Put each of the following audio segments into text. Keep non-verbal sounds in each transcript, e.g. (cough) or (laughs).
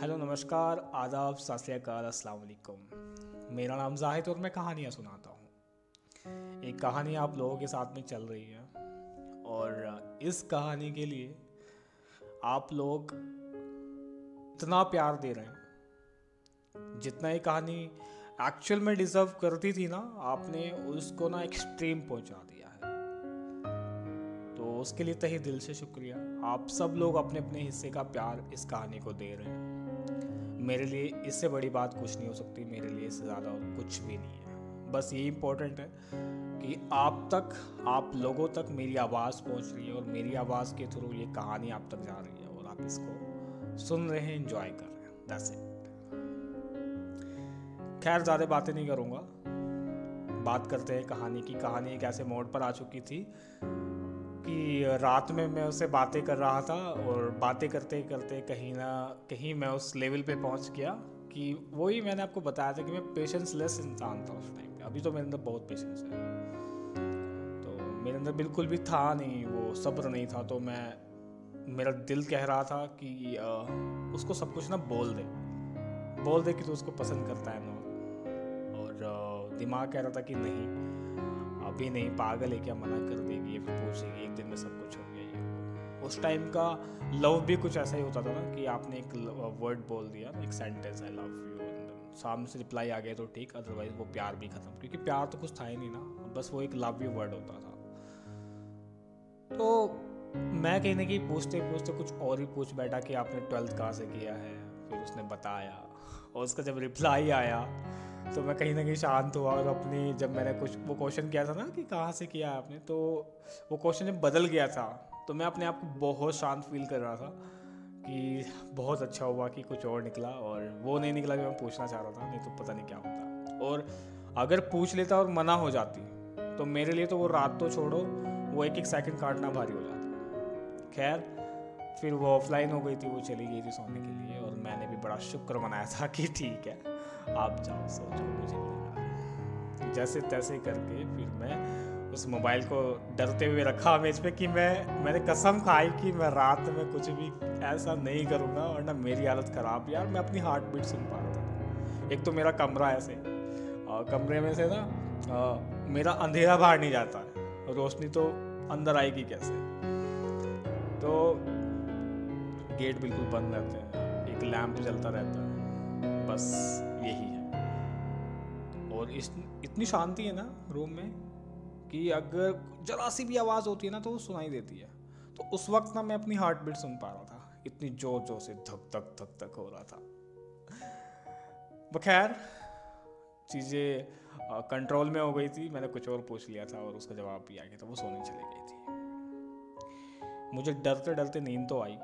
Hello, नमस्कार, आदाब, सत श्रीकाल अस्सलाम वालेकुम। मेरा नाम जाहिद और मैं कहानियाँ सुनाता हूँ। एक कहानी आप लोगों के साथ में चल रही है और इस कहानी के लिए आप लोग इतना प्यार दे रहे हैं। जितना ये कहानी एक्चुअल में डिजर्व करती थी ना, आपने उसको ना एक्सट्रीम पहुँचा दिया है। तो उसके लिए तही दिल से शुक्रिया। आप सब लोग अपने अपने हिस्से का प्यार इस कहानी को दे रहे हैं। मेरे लिए इससे बड़ी बात कुछ नहीं हो सकती, मेरे लिए इससे ज़्यादा कुछ भी नहीं है। बस ये इम्पोर्टेंट है कि आप तक, आप लोगों तक मेरी आवाज़ पहुँच रही है और मेरी आवाज़ के थ्रू ये कहानी आप तक जा रही है और आप इसको सुन रहे हैं इंजॉय कर रहे हैं। दैट्स इट खैर, ज़्यादा बातें नहीं करूँगा। बात करते हैं कहानी की। कहानी एक ऐसे मोड पर आ चुकी थी कि रात में मैं उससे बातें कर रहा था और बातें करते करते कहीं ना कहीं मैं उस लेवल पे पहुँच गया कि वही मैंने आपको बताया था कि मैं पेशेंस लेस इंसान था उस टाइम अभी तो मेरे अंदर बहुत पेशेंस है। तो मेरे अंदर बिल्कुल भी था नहीं वो सब्र नहीं था। तो मैं मेरा दिल कह रहा था कि आ, उसको सब कुछ ना बोल दे। बोल दे कि तू तो उसको पसंद करता है ना। और दिमाग कह रहा था कि नहीं। अभी नहीं, पागल है क्या? मना कर देगी ये फिर पूछेगी, एक दिन में सब कुछ हो गया ये उस टाइम का लव भी कुछ ऐसा ही होता था ना कि आपने एक वर्ड बोल दिया, एक सेंटेंस आई लव यू सामने से रिप्लाई आ गया तो ठीक अदरवाइज़ वो प्यार भी खत्म। क्योंकि प्यार तो कुछ था ही नहीं ना, बस वो एक लव यू वर्ड होता था। तो मैं कहीं ना कहीं पूछते पूछते कुछ और ही पूछ बैठा कि आपने ट्वेल्थ कहाँ से किया है? फिर उसने बताया, और उसका जब रिप्लाई आया तो मैं कहीं ना कहीं शांत हुआ और अपनी जब मैंने कुछ, वो क्वेश्चन किया था ना कि कहाँ से किया है आपने तो वो क्वेश्चन जब बदल गया था तो मैं अपने आप को बहुत शांत फील कर रहा था कि बहुत अच्छा हुआ कि कुछ और निकला और वो नहीं निकला जो मैं पूछना चाह रहा था, नहीं तो पता नहीं क्या होता। और अगर पूछ लेता और मना हो जाती तो मेरे लिए तो वो रात तो छोड़ो, वो एक एक सेकंड काटना भारी हो जाता। खैर, फिर वो ऑफलाइन हो गई थी, वो चली गई थी सोने के लिए और मैंने भी बड़ा शुक्र मनाया था कि ठीक है। आप जाओ सो मुझे नहीं जैसे तैसे करके फिर मैं उस मोबाइल को डरते हुए रखा मेज पे कि मैं, मैंने कसम खाई कि मैं रात में कुछ भी ऐसा नहीं करूँगा और ना मेरी हालत ख़राब यार, मैं अपनी हार्ट बीट सुन पा रहा था। एक तो मेरा कमरा ऐसे और कमरे में से ना मेरा अंधेरा बाहर नहीं जाता है रोशनी तो अंदर आएगी कैसे? तो गेट बिल्कुल बंद रहते हैं, एक लैंप जलता रहता है, बस। और इस, इतनी शांति है ना रूम में कि अगर जरा सी भी आवाज़ होती है ना तो वो सुनाई देती है। तो उस वक्त ना मैं अपनी हार्ट बीट सुन पा रहा था। इतनी ज़ोर ज़ोर से धक धक धक धक हो रहा था। बखैर, चीज़ें कंट्रोल में हो गई थी। मैंने कुछ और पूछ लिया था और उसका जवाब भी आ गया था। वो सोने चली गई थी। मुझे डरते डरते नींद तो आई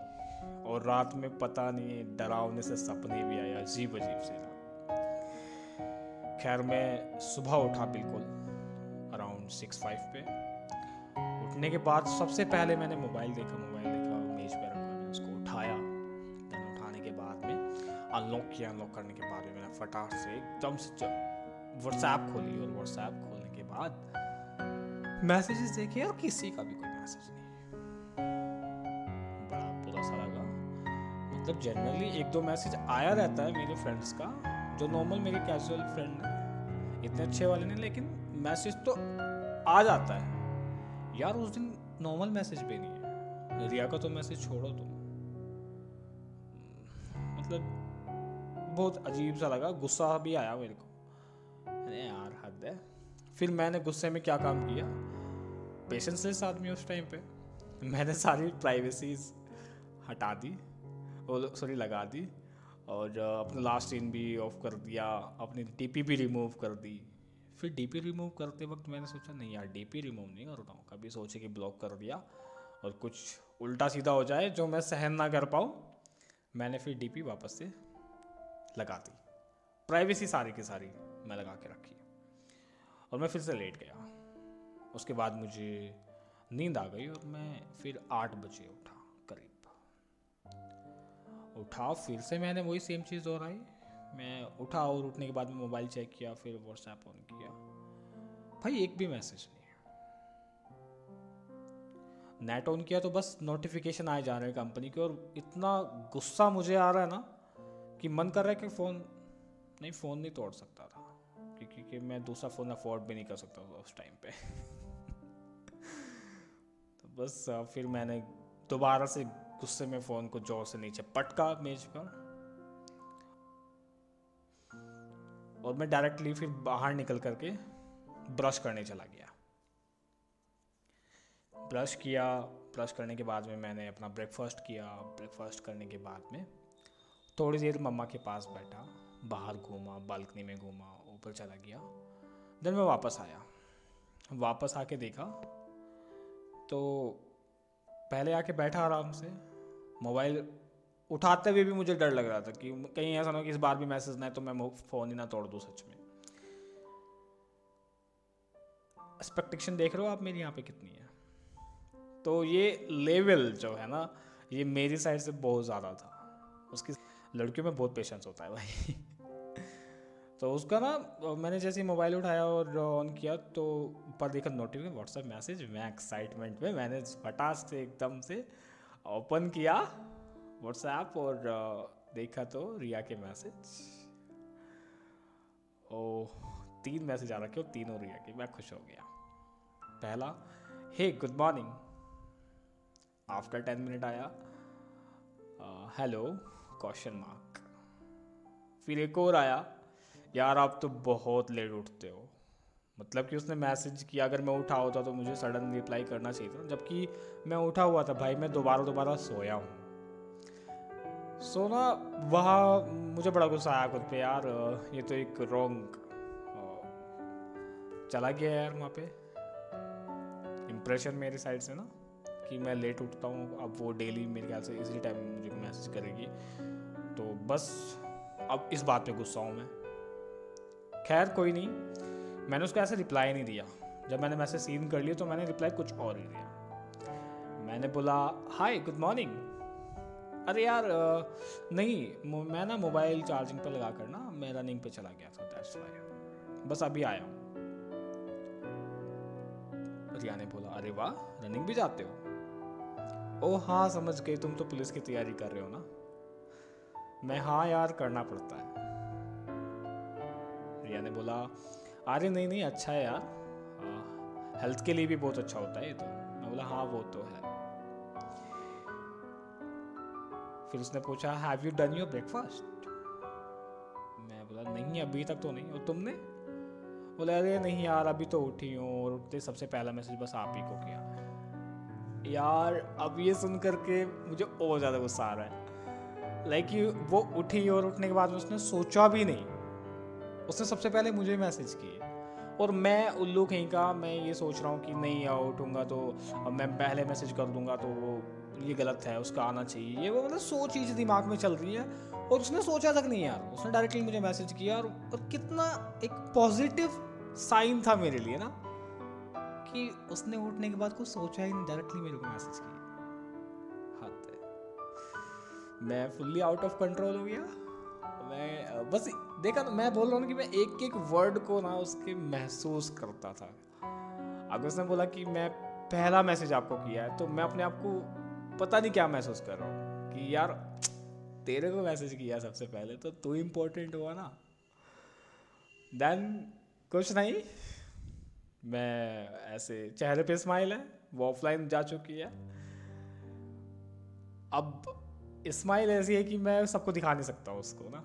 और रात में पता नहीं, डरावने से सपने भी आया अजीब अजीब से खैर, मैं सुबह उठा बिल्कुल अराउंड सिक्स फाइव पे। उठने के बाद सबसे पहले मैंने मोबाइल देखा मोबाइल देखा, मेज पे रखा, मैंने उसको उठाया। देन उठाने के बाद में अनलॉक किया अनलॉक करने के बाद में मैंने फटाक से एकदम से व्हाट्सएप खोली और व्हाट्सएप खोलने के बाद मैसेजेस देखे, और किसी का भी कोई मैसेज नहीं। बड़ा बुरा सा लगा। मतलब जनरली एक दो मैसेज आया रहता है मेरे फ्रेंड्स का, जो नॉर्मल मेरे कैजुअल फ्रेंड हैं इतने अच्छे वाले नहीं, लेकिन मैसेज तो आ जाता है। यार, उस दिन नॉर्मल मैसेज भी नहीं है। रिया का तो मैसेज छोड़ो तुम। मतलब बहुत अजीब सा लगा। गुस्सा भी आया मेरे को। अरे यार, हद है। फिर मैंने गुस्से में क्या काम किया? पेशेंस पेशेंसलेस आदमी उस टाइम पे। मैंने सारी प्राइवेसीज हटा दी। सॉरी लगा दी। और अपना लास्ट सीन भी ऑफ़ कर दिया, अपनी डीपी भी रिमूव कर दी। फिर डीपी रिमूव करते वक्त मैंने सोचा, नहीं यार डीपी रिमूव नहीं करता हूँ। कभी सोचे कि ब्लॉक कर दिया और कुछ उल्टा सीधा हो जाए जो मैं सहन ना कर पाऊँ, मैंने फिर डीपी वापस से लगा दी। प्राइवेसी सारी की सारी मैं लगा के रखी। और मैं फिर से लेट गया। उसके बाद मुझे नींद आ गई और मैं फिर आठ बजे उठा। उठा फिर से मैंने वही सेम चीज़ दोहराई। मैं उठा और उठने के बाद में मोबाइल चेक किया, फिर व्हाट्सएप ऑन किया। भाई, एक भी मैसेज नहीं नेट ऑन किया तो बस नोटिफिकेशन आए जा रहे हैं कंपनी के और इतना गुस्सा मुझे आ रहा है ना कि मन कर रहा है कि फ़ोन नहीं फ़ोन नहीं तोड़ सकता था। क्योंकि कि मैं दूसरा फ़ोन अफोर्ड भी नहीं कर सकता था उस टाइम पे। (laughs) तो बस, फिर मैंने दोबारा से गुस्से में फ़ोन को ज़ोर से नीचे पटका मेज पर। और मैं डायरेक्टली फिर बाहर निकल करके ब्रश करने चला गया। ब्रश किया, ब्रश करने के बाद में मैंने अपना ब्रेकफास्ट किया। ब्रेकफास्ट करने के बाद में थोड़ी देर मम्मा के पास बैठा, बाहर घूमा, बालकनी में घूमा, ऊपर चला गया। देन मैं वापस आया। वापस आके देखा तो पहले आके बैठा आराम से। मोबाइल उठाते हुए भी मुझे डर लग रहा था कि कहीं ऐसा ना कि इस बार भी मैसेज ना है तो मैं फ़ोन ही ना तोड़ दूँ सच में। एक्सपेक्टेशन देख रहे हो आप मेरी यहाँ पे कितनी है? तो ये लेवल जो है ना, ये मेरी साइड से बहुत ज़्यादा था। उसकी लड़कियों में बहुत पेशेंस होता है भाई। (laughs) तो उसका ना, मैंने जैसे ही मोबाइल उठाया और ऑन किया तो ऊपर देखा नोटिफिकेशन व्हाट्सएप मैसेज मैं एक्साइटमेंट में, मैंने फटास से एकदम से ओपन किया व्हाट्सएप और देखा तो रिया के मैसेज। ओ, तीन मैसेज आ रखे हो, तीनों रिया के। मैं खुश हो गया। पहला, hey, good morning. After ten minute आया। Hello, question mark. फिर एक और आया, यार, आप तो बहुत लेट उठते हो। मतलब कि उसने मैसेज किया, अगर मैं उठा होता तो मुझे सडन रिप्लाई करना चाहिए था। जबकि मैं उठा हुआ था, भाई मैं दोबारा दोबारा सोया हूँ। सोना, वहाँ मुझे बड़ा गुस्सा आया, खुद पे यार, ये तो एक रॉन्ग चला गया यार वहाँ पे। इम्प्रेशन मेरी साइड से ना, कि मैं लेट उठता हूँ, अब वो डेली मेरे ख्याल से इसी टाइम मुझे मैसेज करेगी। तो बस, अब इस बात पे गुस्सा हूँ मैं। खैर, कोई नहीं मैंने उसको ऐसे रिप्लाई नहीं दिया। जब मैंने मैसेज सीन कर लिया तो मैंने रिप्लाई कुछ और ही दिया। मैंने बोला हाय गुड मॉर्निंग अरे यार नहीं, मैं ना मोबाइल चार्जिंग पर लगा कर ना, मैं रनिंग पे चला गया था दैट्स वाई बस अभी आया हूँ। रिया ने बोला, अरे वाह रनिंग भी जाते हो? ओ हाँ समझ गए, तुम तो पुलिस की तैयारी कर रहे हो ना? मैं हाँ यार, करना पड़ता है। रिया ने बोला अरे नहीं नहीं अच्छा है यार। हेल्थ के लिए भी बहुत अच्छा होता है ये तो। मैं बोला हाँ वो तो है। फिर उसने पूछा have you done your breakfast मैं बोला, नहीं, अभी तक तो नहीं। और तुमने? बोला, अरे नहीं यार, अभी तो उठी हूँ और उठते सबसे पहला मैसेज बस आप ही को किया। यार, अब ये सुन करके मुझे और ज़्यादा गुस्सा आ रहा है। लाइक like वो उठी और उठने के बाद उसने सोचा भी नहीं। उसने सबसे पहले मुझे मैसेज किए। और मैं उल्लू कहीं का मैं ये सोच रहा हूँ कि नहीं उठूँगा तो मैं पहले मैसेज कर दूँगा तो वो ये गलत है उसका आना चाहिए। ये वो मतलब सो चीज़ दिमाग में चल रही है और उसने सोचा तक नहीं यार उसने डायरेक्टली मुझे मैसेज किया और, और कितना एक पॉजिटिव साइन था मेरे लिए ना कि उसने उठने के बाद कुछ सोचा ही नहीं डायरेक्टली मेरे को मैसेज किया। हाथ मैं फुल्ली आउट ऑफ़ कंट्रोल हो गया। मैं, बस देखा ना मैं बोल रहा हूँ कि मैं एक एक वर्ड को ना उसके महसूस करता था। अगर उसने बोला कि मैं पहला मैसेज आपको किया है तो मैं अपने आप को पता नहीं क्या महसूस कर रहा हूँ कि यार, तेरे को मैसेज किया सबसे पहले तो तू इम्पोर्टेंट हुआ ना। देन कुछ नहीं, मैं ऐसे चेहरे पे स्माइल है, वो ऑफलाइन जा चुकी है। अब स्माइल ऐसी है कि मैं सबको दिखा नहीं सकता उसको, ना?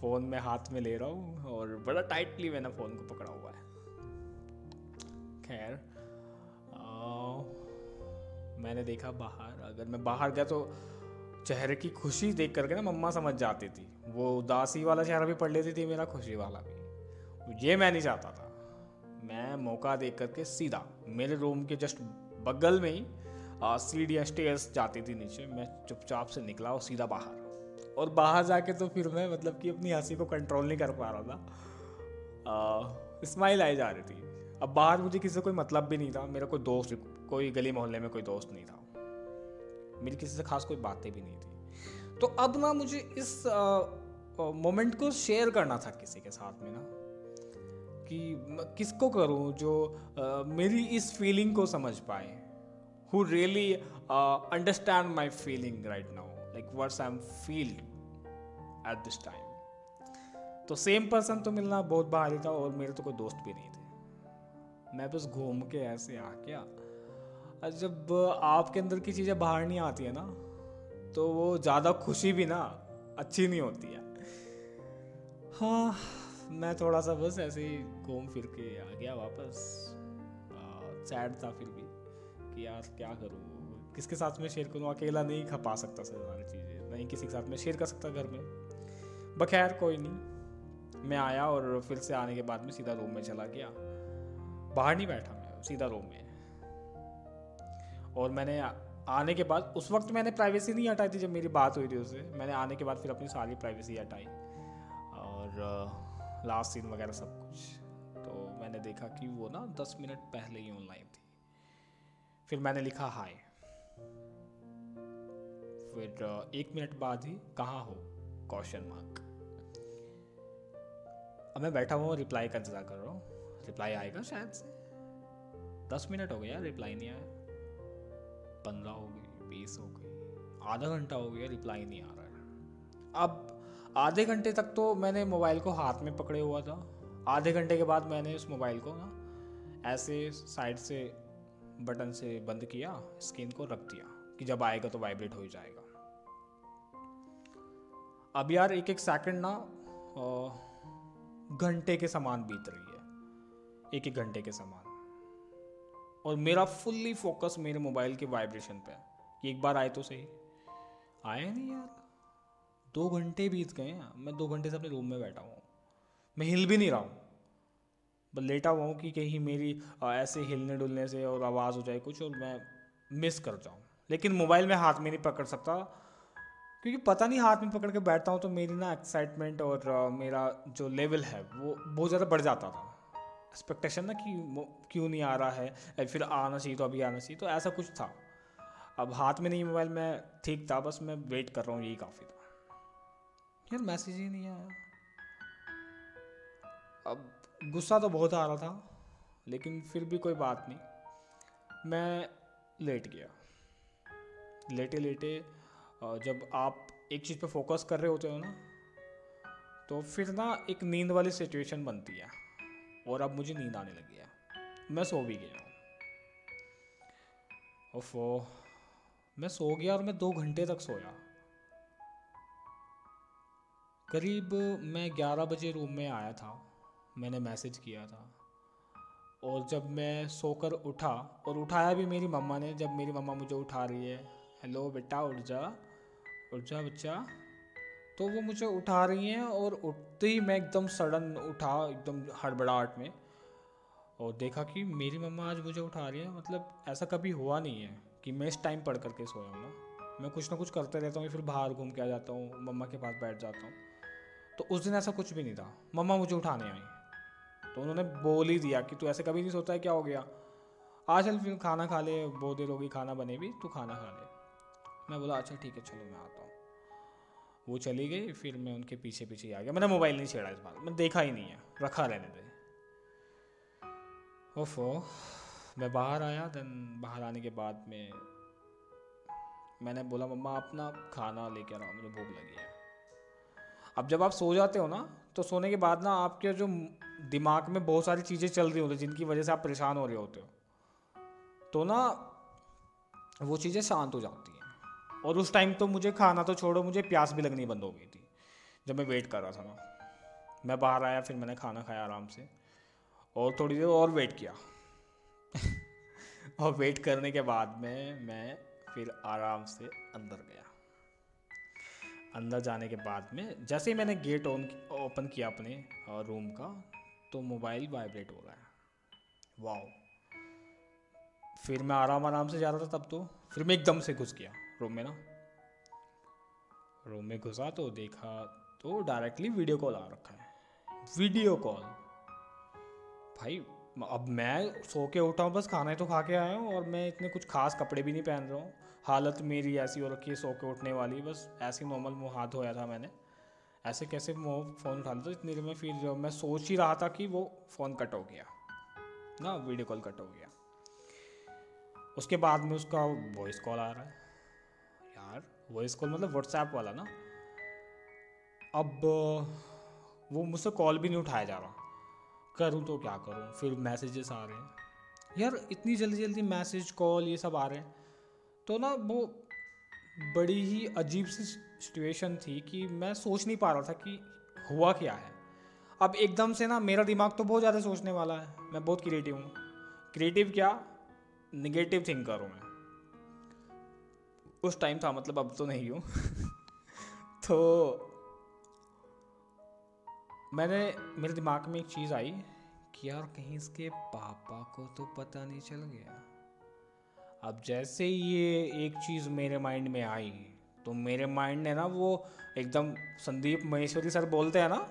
फ़ोन में हाथ में ले रहा हूँ और बड़ा टाइटली मैंने फ़ोन को पकड़ा हुआ है। खैर मैंने देखा बाहर, अगर मैं बाहर गया तो चेहरे की खुशी देख करके ना मम्मा समझ जाती थी। वो उदासी वाला चेहरा भी पढ़ लेती थी, मेरा खुशी वाला भी। ये मैं नहीं चाहता था। मैं मौका देख करके सीधा, मेरे रूम के जस्ट बगल में ही सीढ़ियाँ स्टेयर्स जाती थी नीचे। मैं चुपचाप से निकला और सीधा बाहर। और बाहर जाके तो फिर मैं मतलब कि अपनी हँसी को कंट्रोल नहीं कर पा रहा था। स्माइल आई जा रही थी। अब बाहर मुझे किसी से कोई मतलब भी नहीं था। मेरा कोई दोस्त कोई गली मोहल्ले में कोई दोस्त नहीं था। मेरी किसी से खास कोई बातें भी नहीं थी। तो अब ना मुझे इस मोमेंट को शेयर करना था किसी के साथ में ना। कि किसको करूँ जो आ, मेरी इस फीलिंग को समझ पाए। Who really understand my feeling right now like words I am feel at this time तो सेम पर्सन तो मिलना बहुत भारी था और मेरे तो कोई दोस्त भी नहीं थे। मैं बस घूम के ऐसे आ गया जब आपके अंदर की चीज़ें बाहर नहीं आती है ना तो वो ज़्यादा खुशी भी ना अच्छी नहीं होती है। हाँ मैं थोड़ा सा बस ऐसे ही घूम फिर के आ गया वापस। सैड था फिर भी। कि यार क्या करूँ? किसके साथ में शेयर करूँ? अकेला नहीं खपा सकता सर सारी चीज़ें। नहीं किसी के साथ में शेयर कर सकता घर में। बखैर, कोई नहीं। मैं आया और फिर से आने के बाद में सीधा रूम में चला गया। बाहर नहीं बैठा मैं, सीधा रूम में। और मैंने आने के बाद, उस वक्त मैंने प्राइवेसी नहीं हटाई थी जब मेरी बात हुई थी उससे। मैंने आने के बाद फिर अपनी सारी प्राइवेसी हटाई। और लास्ट सीन वगैरह सब कुछ। तो मैंने देखा कि वो ना दस मिनट पहले ही ऑनलाइन थी। फिर मैंने लिखा, हाय। फिर एक मिनट बाद ही, कहाँ हो? क्वेश्चन मार्क अब मैं बैठा हुआ रिप्लाई का इंतज़ार कर रहा हूँ। रिप्लाई आएगा शायद से। दस मिनट हो गया रिप्लाई नहीं आया। पंद्रह हो गई बीस हो गई आधा घंटा हो गया रिप्लाई नहीं आ रहा है। अब, आधे घंटे तक तो मैंने मोबाइल को हाथ में पकड़े हुआ था। आधे घंटे के बाद मैंने उस मोबाइल को ना, ऐसे साइड से बटन से बंद किया, स्क्रीन को रख दिया कि जब आएगा तो वाइब्रेट हो जाएगा। अब यार एक एक सेकंड ना घंटे के समान बीत रही है। एक एक घंटे के समान। और मेरा फुल्ली फोकस मेरे मोबाइल के वाइब्रेशन पे है। एक बार आए तो सही। आया नहीं यार। दो घंटे बीत गए हैं। मैं दो घंटे से अपने रूम में बैठा हूँ। मैं हिल भी नहीं रहा हूँ। लेटा हुआ हूँ कि कहीं मेरी ऐसे हिलने डुलने से और आवाज़ हो जाए कुछ और मैं मिस कर जाऊँ। लेकिन मोबाइल में हाथ में नहीं पकड़ सकता, क्योंकि पता नहीं हाथ में पकड़ के बैठता हूँ तो मेरी ना एक्साइटमेंट और मेरा जो लेवल है वो बहुत ज़्यादा बढ़ जाता था। एक्सपेक्टेशन ना कि क्यों नहीं आ रहा है फिर आना चाहिए तो अभी आना चाहिए तो ऐसा कुछ था। अब हाथ में नहीं मोबाइल में ठीक था, बस मैं वेट कर रहा हूँ यही काफ़ी था। यार मैसेज ही नहीं आया। अब गुस्सा तो बहुत आ रहा था, लेकिन फिर भी कोई बात नहीं। मैं लेट गया। लेटे लेटे जब आप एक चीज़ पे फोकस कर रहे होते हो ना तो फिर ना एक नींद वाली सिचुएशन बनती है, और अब मुझे नींद आने लगी है। मैं सो भी गया ओफो, मैं सो गया और मैं दो घंटे तक सोया। करीब मैं ग्यारह बजे रूम में आया था। मैंने मैसेज किया था। और जब मैं सोकर उठा, और उठाया भी मेरी मम्मा ने, जब मेरी मम्मा मुझे उठा रही है, हेलो बेटा उठ जा उठ जा बच्चा। तो वो मुझे उठा रही हैं, और उठते ही मैं एकदम सडन उठा, एकदम हड़बड़ाहट में। और देखा कि मेरी मम्मा आज मुझे उठा रही है मतलब ऐसा कभी हुआ नहीं है कि मैं इस टाइम पढ़ करके सोया हूँ ना। मैं कुछ ना कुछ करते रहता हूँ फिर बाहर घूम के आ जाता हूँ, मम्मा के पास बैठ जाता हूँ। तो उस दिन ऐसा कुछ भी नहीं था। मम्मा मुझे उठाने आई। तो उन्होंने बोल ही दिया कि तू ऐसे कभी नहीं सोता है, क्या हो गया? आ चल फिर खाना खा ले, बहुत देर होगी खाना बने भी तू खाना खा ले। मैं बोला अच्छा ठीक है, चलो, मैं आता हूँ। वो चली गई, फिर मैं उनके पीछे पीछे आ गया। मैंने मोबाइल नहीं छेड़ा इस बार मैं देखा ही नहीं है, रखा रहने दे। ओफो, मैं बाहर आया देन बाहर आने के बाद में मैंने बोला, मम्मा, अपना खाना लेके आओ मुझे भूख लगी है। अब जब आप सो जाते हो ना तो सोने के बाद ना आपके जो दिमाग में बहुत सारी चीज़ें चल रही होती जिनकी वजह से आप परेशान हो रहे होते हो। तो ना वो चीज़ें शांत हो जाती हैं। और उस टाइम तो मुझे खाना तो छोड़ो, मुझे प्यास भी लगनी बंद हो गई थी, जब मैं वेट कर रहा था ना। मैं बाहर आया, फिर मैंने खाना खाया आराम से, और थोड़ी देर और वेट किया। (laughs) और वेट करने के बाद में मैं फिर आराम से अंदर गया। अंदर जाने के बाद में, जैसे ही मैंने गेट ऑन ओपन किया अपने रूम का तो मोबाइल वाइब्रेट हो रहा है। वाओ फिर मैं आराम आराम से जा रहा था तब तो फिर मैं एकदम से घुस गया रूम में ना। रूम में घुसा तो देखा तो डायरेक्टली वीडियो कॉल आ रखा है। वीडियो कॉल भाई, अब मैं सो के उठा हूँ, बस खाना ही तो खा के आया हूँ और मैं इतने कुछ खास कपड़े भी नहीं पहन रहा हूँ। हालत मेरी ऐसी हो रखी है, सो के उठने वाली। बस ऐसे नॉर्मल मुँह हाथ धोया था मैंने। ऐसे कैसे मुँह फ़ोन उठा लिया इतनी देर में फिर मैं सोच ही रहा था कि वो फ़ोन कट हो गया। ना वीडियो कॉल कट हो गया। उसके बाद में उसका वॉइस कॉल आ रहा है। यार वॉइस कॉल मतलब व्हाट्सएप वाला ना? अब, वो मुझसे कॉल भी नहीं उठाया जा रहा। करूँ तो क्या करूँ? फिर मैसेजेस आ रहे हैं। यार, इतनी जल्दी जल्दी मैसेज कॉल ये सब आ रहे हैं। तो ना वो बड़ी ही अजीब सी सिचुएशन थी कि मैं सोच नहीं पा रहा था कि हुआ क्या है। अब एकदम से ना मेरा दिमाग तो बहुत ज़्यादा सोचने वाला है। मैं बहुत क्रिएटिव हूँ। क्रिएटिव क्या? निगेटिव थिंकर हूँ मैं। उस टाइम था मतलब अब तो नहीं हूँ। (laughs) तो मैंने, मेरे दिमाग में एक चीज़ आई कि यार कहीं इसके पापा को तो पता नहीं चल गया। अब जैसे ये एक चीज़ मेरे माइंड में आई तो मेरे माइंड ने ना वो एकदम संदीप महेश्वरी सर बोलते हैं ना,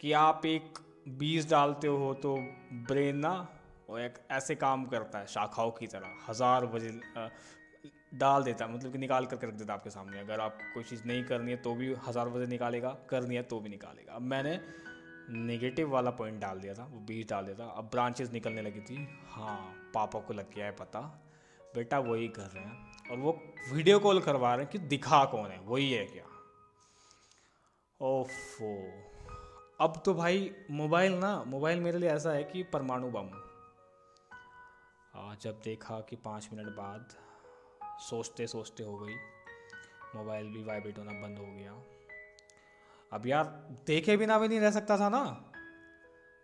कि आप एक बीज डालते हो तो ब्रेन ना वो एक ऐसे काम करता है, शाखाओं की तरह, हज़ार बजे डाल देता है मतलब कि निकाल कर रख देता है आपके सामने। अगर आप कोई चीज़ नहीं करनी है तो भी हज़ार बजे निकालेगा, करनी है तो भी निकालेगा। अब मैंने नेगेटिव वाला पॉइंट डाल दिया था, वो बीज डाल दिया था। अब ब्रांचेस निकलने लगी थी। हाँ पापा को लग गया है पता। बेटा वही कर रहे हैं और वो वीडियो कॉल करवा रहे हैं कि दिखा कौन है, वही है क्या? ओफो। अब तो भाई मोबाइल ना, मोबाइल मेरे लिए ऐसा है कि परमाणु बम। जब देखा कि पाँच मिनट बाद सोचते सोचते हो गई, मोबाइल भी वाइब्रेट होना बंद हो गया। अब यार देखे बिना भी नहीं रह सकता था ना।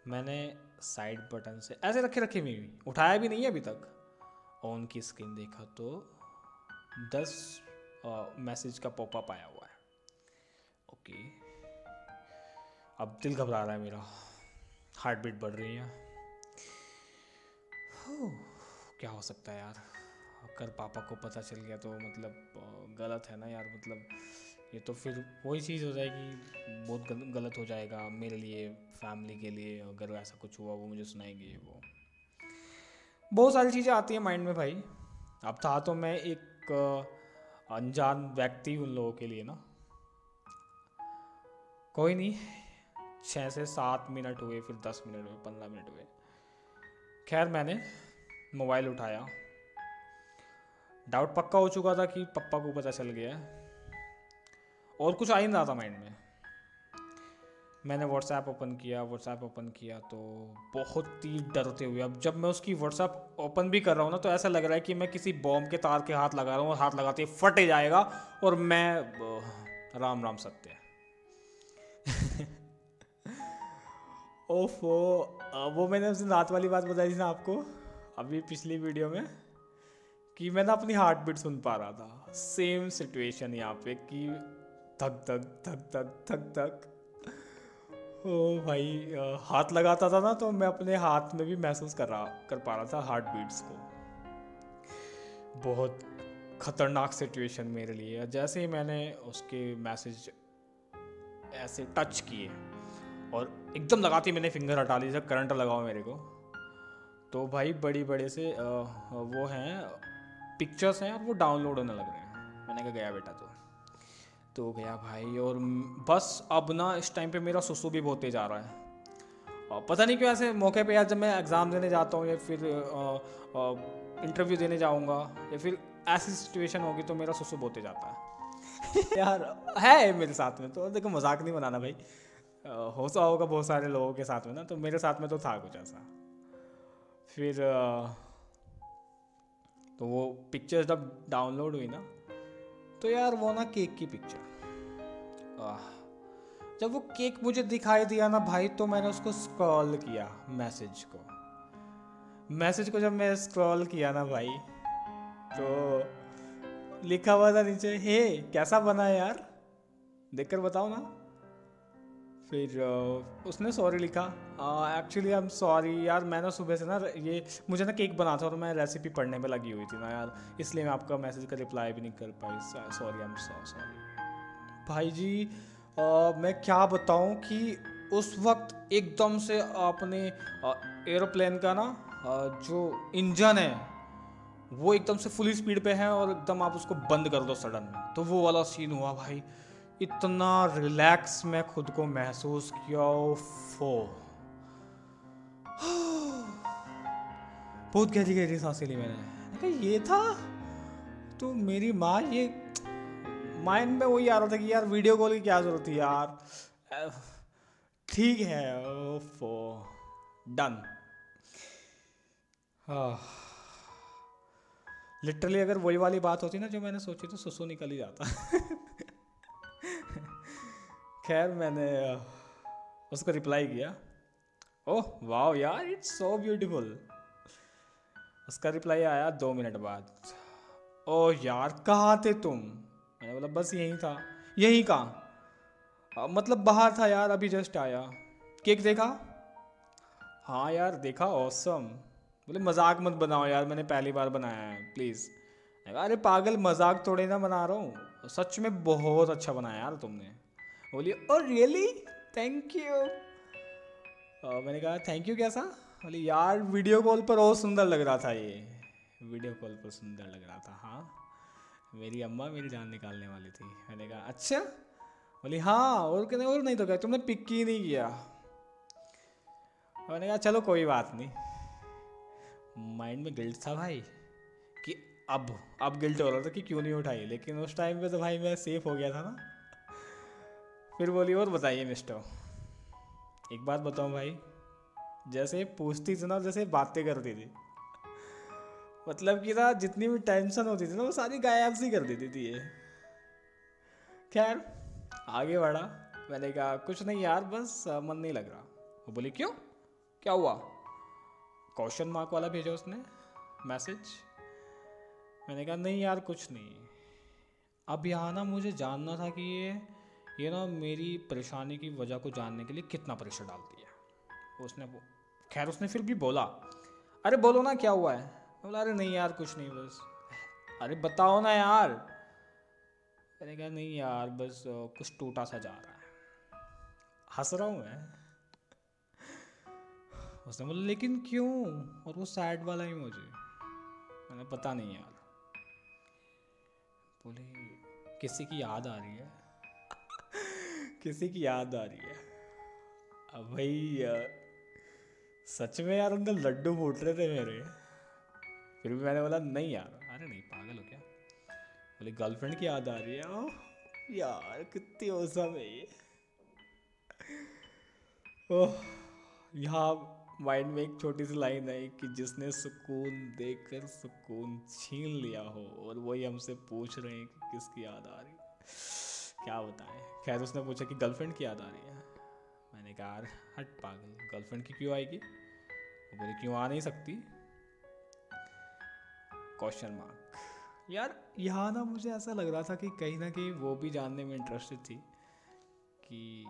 मैंने साइड बटन से, ऐसे रखे रखे भी, उठाया भी नहीं है अभी तक। ऑन की स्क्रीन देखा तो दस मैसेज का पॉपअप आया हुआ है। ओके अब दिल घबरा रहा है मेरा। हार्ट बीट बढ़ रही है। क्या हो सकता है यार? अगर पापा को पता चल गया तो मतलब गलत है ना यार मतलब ये तो फिर वही चीज़ हो जाएगी। बहुत गलत हो जाएगा मेरे लिए फैमिली के लिए, अगर ऐसा कुछ हुआ वो मुझे सुनाएँगे वो। बहुत सारी चीज़ें आती हैं माइंड में भाई। अब था तो मैं एक अनजान व्यक्ति उन लोगों के लिए ना। कोई नहीं छः से सात मिनट हुए, फिर दस मिनट हुए, पंद्रह मिनट हुए। खैर मैंने मोबाइल उठाया। डाउट पक्का हो चुका था कि पप्पा को पता चल गया और कुछ आ ही नहीं रहा था माइंड में। मैंने व्हाट्सएप ओपन किया व्हाट्सएप ओपन किया तो बहुत ही डरते हुए। अब जब मैं उसकी व्हाट्सएप ओपन भी कर रहा हूँ ना तो ऐसा लग रहा है कि मैं किसी बॉम्ब के तार के हाथ लगा रहा हूँ और हाथ लगाते फटे जाएगा और मैं राम राम सत्य (laughs) ओफो वो मैंने उस दिन रात वाली बात बताई थी ना आपको, अभी पिछली वीडियो में, कि मैं ना अपनी हार्ट बीट सुन पा रहा था। सेम सिचुएशन यहाँ पे कि धक धक धक धक धक थक ओ भाई हाथ लगाता था ना तो मैं अपने हाथ में भी महसूस कर रहा, कर पा रहा था हार्ट बीट्स को। बहुत ख़तरनाक सिचुएशन मेरे लिए। जैसे ही मैंने उसके मैसेज ऐसे टच किए, और एकदम लगाती मैंने फिंगर हटा ली जब करंट लगाओ मेरे को तो भाई बड़ी बड़े से वो हैं पिक्चर्स हैं, और वो डाउनलोड होने लग रहे हैं। मैंने कहा, गया बेटा तो। तो गया भाई और बस अब ना इस टाइम पे मेरा सुसु भी बहुत तेज आ रहा है। और पता नहीं क्यों ऐसे मौके पे यार जब मैं एग्ज़ाम देने जाता हूँ या फिर इंटरव्यू देने जाऊँगा या फिर ऐसी सिचुएशन होगी तो मेरा सुसु बहुत तेज आता है। (laughs) यार, है मेरे साथ में तो देखो मज़ाक नहीं बनाना भाई। हो सा होगा बहुत सारे लोगों के साथ में ना तो मेरे साथ में तो था कुछ ऐसा। फिर तो वो पिक्चर जब डाउनलोड हुई ना तो यार वो ना केक की पिक्चर जब वो केक मुझे दिखाई दिया ना भाई तो मैंने उसको स्क्रॉल किया मैसेज को। मैसेज को जब मैं स्क्रॉल किया ना भाई तो लिखा हुआ था नीचे, हे, कैसा बना यार? देखकर बताओ ना। फिर उसने सॉरी लिखा। एक्चुअली आई एम सॉरी यार मैं ना सुबह से ना ये मुझे ना केक बना था और मैं रेसिपी पढ़ने में लगी हुई थी ना यार इसलिए मैं आपका मैसेज का रिप्लाई भी नहीं कर पाई। सॉरी आई एम सॉरी भाई जी आ, मैं क्या बताऊँ कि उस वक्त एकदम से आपने एरोप्लेन का ना जो इंजन है वो एकदम से फुल स्पीड पे है और एकदम आप उसको बंद कर दो सडन में। तो वो वाला सीन हुआ भाई। इतना रिलैक्स मैं खुद को महसूस किया फो बहुत गहरी गहरी साँसें ली मैंने। कहा ये था? तो मेरी माँ, ये माइंड में वही आ रहा था कि यार, वीडियो कॉल की क्या ज़रूरत थी यार? ठीक है ओफो डन लिटरली अगर वही वाली बात होती ना, जो मैंने सोची तो सुसु निकल ही जाता। (laughs) खैर, मैंने उसको रिप्लाई किया। ओह वाह यार इट्स सो ब्यूटीफुल उसका रिप्लाई आया दो मिनट बाद। ओह यार, कहाँ थे तुम? मैंने बोला, बस यहीं था। यहीं कहाँ? मतलब बाहर था यार, अभी जस्ट आया। केक देखा? हाँ यार, देखा औसम बोले, मज़ाक मत बनाओ यार, मैंने पहली बार बनाया है प्लीज़ अरे पागल, मज़ाक थोड़े ना बना रहा हूँ। सच में बहुत अच्छा बनाया यार तुमने। बोली ओ रियली थैंक यू मैंने कहा थैंक यू कैसा? बोली यार वीडियो कॉल पर और सुंदर लग रहा था ये. वीडियो कॉल पर सुंदर लग रहा था हाँ। मेरी अम्मा मेरी जान निकालने वाली थी। मैंने कहा अच्छा? बोली हाँ और कहने, और नहीं तो क्या, तुमने पिक ही नहीं किया। मैंने कहा, चलो, कोई बात नहीं। माइंड में गिल्ट था भाई, कि अब अब गिल्ट हो रहा था कि क्यों नहीं उठाई। लेकिन उस टाइम पे तो भाई मैं सेफ़ हो गया था ना। फिर बोली और बताइए मिस्टर। एक बात बताऊँ भाई, जैसे पूछती थी ना, जैसे बातें करती थी। मतलब कि ना, जितनी भी टेंशन होती थी ना, वो सारी गायब सी कर देती थी ये। खैर, आगे बढ़ा। मैंने कहा, कुछ नहीं यार, बस मन नहीं लग रहा। वो बोली, क्यों? क्या हुआ? क्वेश्चन मार्क वाला भेजा उसने मैसेज मैंने कहा, नहीं यार, कुछ नहीं। अब यहाँ ना, मुझे जानना था कि ये ये ना मेरी परेशानी की वजह को जानने के लिए कितना प्रेशर डालती है। उसने वो खैर, उसने फिर भी बोला, अरे बोलो ना, क्या हुआ है? बोला, अरे नहीं यार, कुछ नहीं, बस अरे बताओ ना यार। मैंने कहा, नहीं यार, बस कुछ टूटा सा जा रहा है। हंस रहा हूँ मैं। उसने बोला, लेकिन क्यों? और वो सैड वाला ही मुझे। मैंने पता नहीं यार। बोले, किसी की याद आ रही है? किसी की याद आ रही है? अब भाई सच में यार अंदर लड्डू फूट रहे थे मेरे। फिर भी मैंने बोला, नहीं यार। अरे नहीं, पागल हो क्या? बोले, गर्लफ्रेंड की याद आ रही है। यार, कितनी औसम है ये। ओह, यहाँ माइंड में एक छोटी सी लाइन आई कि जिसने सुकून देकर सुकून छीन लिया हो और वही हमसे पूछ रहे हैं कि किसकी याद आ रही क्या बताएँ? खैर, उसने पूछा कि गर्लफ्रेंड की याद आ रही है। मैंने कहा, यार, हट पागल गर्लफ्रेंड की क्यों आएगी? वो बोले, क्यों आ नहीं सकती? क्वेश्चन मार्क यार, यहाँ ना मुझे ऐसा लग रहा था कि कहीं ना कहीं वो भी जानने में इंटरेस्टेड थी कि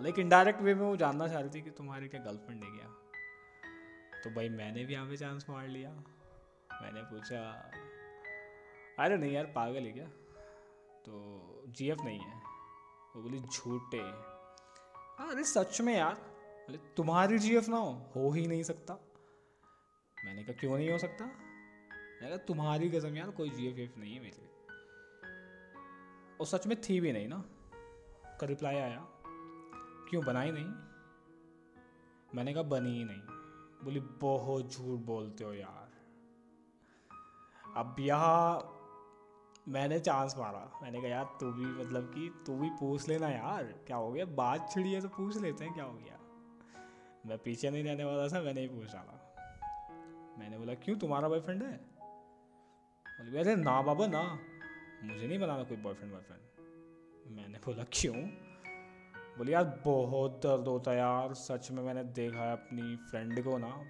लेकिन इनडायरेक्ट वे में वो जानना चाह रही थी कि तुम्हारे क्या गर्लफ्रेंड है क्या। तो भाई, मैंने भी यहाँ पे चांस मार लिया। मैंने पूछा, अरे नहीं यार, पागल है क्या? तो जीएफ नहीं है। वो बोली झूठे। हाँ, अरे सच में यार। बोले तुम्हारी जीएफ ना हो हो ही नहीं सकता। मैंने कहा क्यों नहीं हो सकता? मैंने कहा तुम्हारी कसम यार कोई जीएफ एफ़ नहीं है मेरे और सच में थी भी नहीं ना। का रिप्लाई आया क्यों बनाई नहीं? मैंने कहा बनी ही नहीं। बोली बहुत झूठ बोलते हो यार। अब यहाँ मैंने चांस मारा। मैंने कहा, यार, तू भी मतलब कि तू भी पूछ लेना यार, क्या हो गया? बात छिड़ी है तो पूछ लेते हैं, क्या हो गया? मैं पीछे नहीं रहने वाला था, मैंने ही पूछ रहा मैंने बोला, क्यों, तुम्हारा बॉयफ्रेंड है? बोले, अरे, ना बाबा, ना। मुझे नहीं बनाना कोई बॉयफ्रेंड बॉयफ्रेंड मैंने बोला, क्यों? बोली, यार, बहुत दर्द होता है यार। सच में मैंने देखा है अपनी फ्रेंड को ना।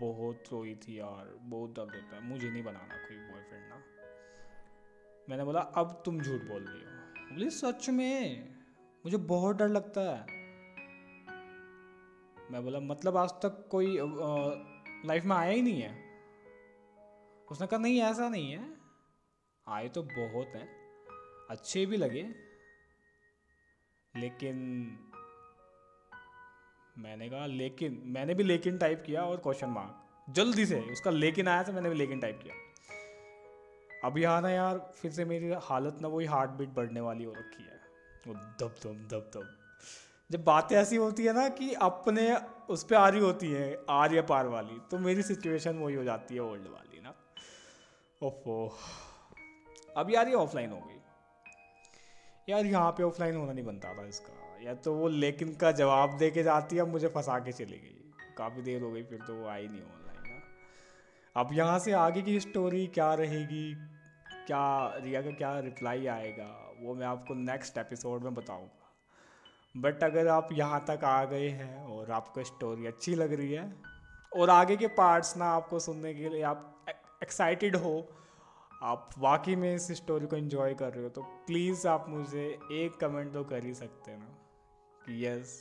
बहुत रोई थी यार। बहुत दर्द होता है। मुझे नहीं बनाना कोई बॉयफ्रेंड ना। मैंने बोला अब तुम झूठ बोल रही हो। बोली सच में? मुझे बहुत डर लगता है। मैं बोला मतलब आज तक कोई लाइफ में आया ही नहीं है? उसने कहा नहीं ऐसा नहीं है। आए तो बहुत हैं अच्छे भी लगे लेकिन मैंने कहा लेकिन मैंने भी लेकिन टाइप किया और क्वेश्चन मार्क जल्दी से उसका लेकिन आया था मैंने भी लेकिन टाइप किया। अब यहाँ ना यार, फिर से मेरी हालत ना वही हार्ट बीट बढ़ने वाली हो रखी है। वो दब दब दब दब। जब बातें ऐसी होती है ना कि अपने उस पर आ रही होती है आर या पार वाली तो मेरी सिचुएशन वही हो जाती है ओल्ड वाली ना। ओफो। अब यार ये ऑफलाइन हो गई। यार यहाँ पे ऑफलाइन होना नहीं बनता था इसका। या तो वो लेकिन का जवाब दे के जाती है मुझे फंसा के चली गई। काफ़ी देर हो गई, फिर तो वो आई नहीं ऑनलाइन ना। अब यहाँ से आगे की स्टोरी क्या रहेगी? क्या रिया का क्या रिप्लाई आएगा, वो मैं आपको नेक्स्ट एपिसोड में बताऊँगा। बट अगर आप यहाँ तक आ गए हैं और आपको स्टोरी अच्छी लग रही है, और आगे के पार्ट्स ना आपको सुनने के लिए आप एक्साइटेड हो, आप वाकई में इस स्टोरी को एंजॉय कर रहे हो तो प्लीज़ आप मुझे एक कमेंट तो कर ही सकते हैं ना, कि yes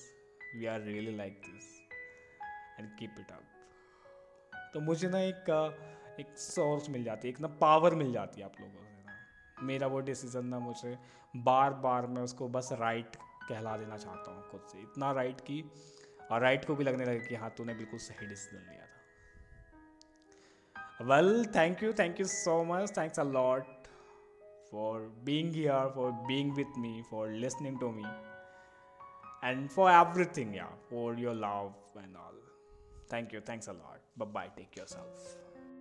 we are really like this and keep it up तो मुझे ना एक एक सोर्स मिल जाती है एक ना पावर मिल जाती है आप लोगों से ना मेरा वो डिसीज़न ना मुझे बार बार मैं उसको बस राइट कहला देना चाहता हूँ खुद से इतना राइट की और राइट को भी लगने लगे कि हाँ तूने बिल्कुल सही डिसीज़न लिया था well thank you thank you so much thanks a lot for being here for being with me for listening to me and for everything, yeah, for your love and all. Thank you. Thanks a lot. Bye bye. Take yourself.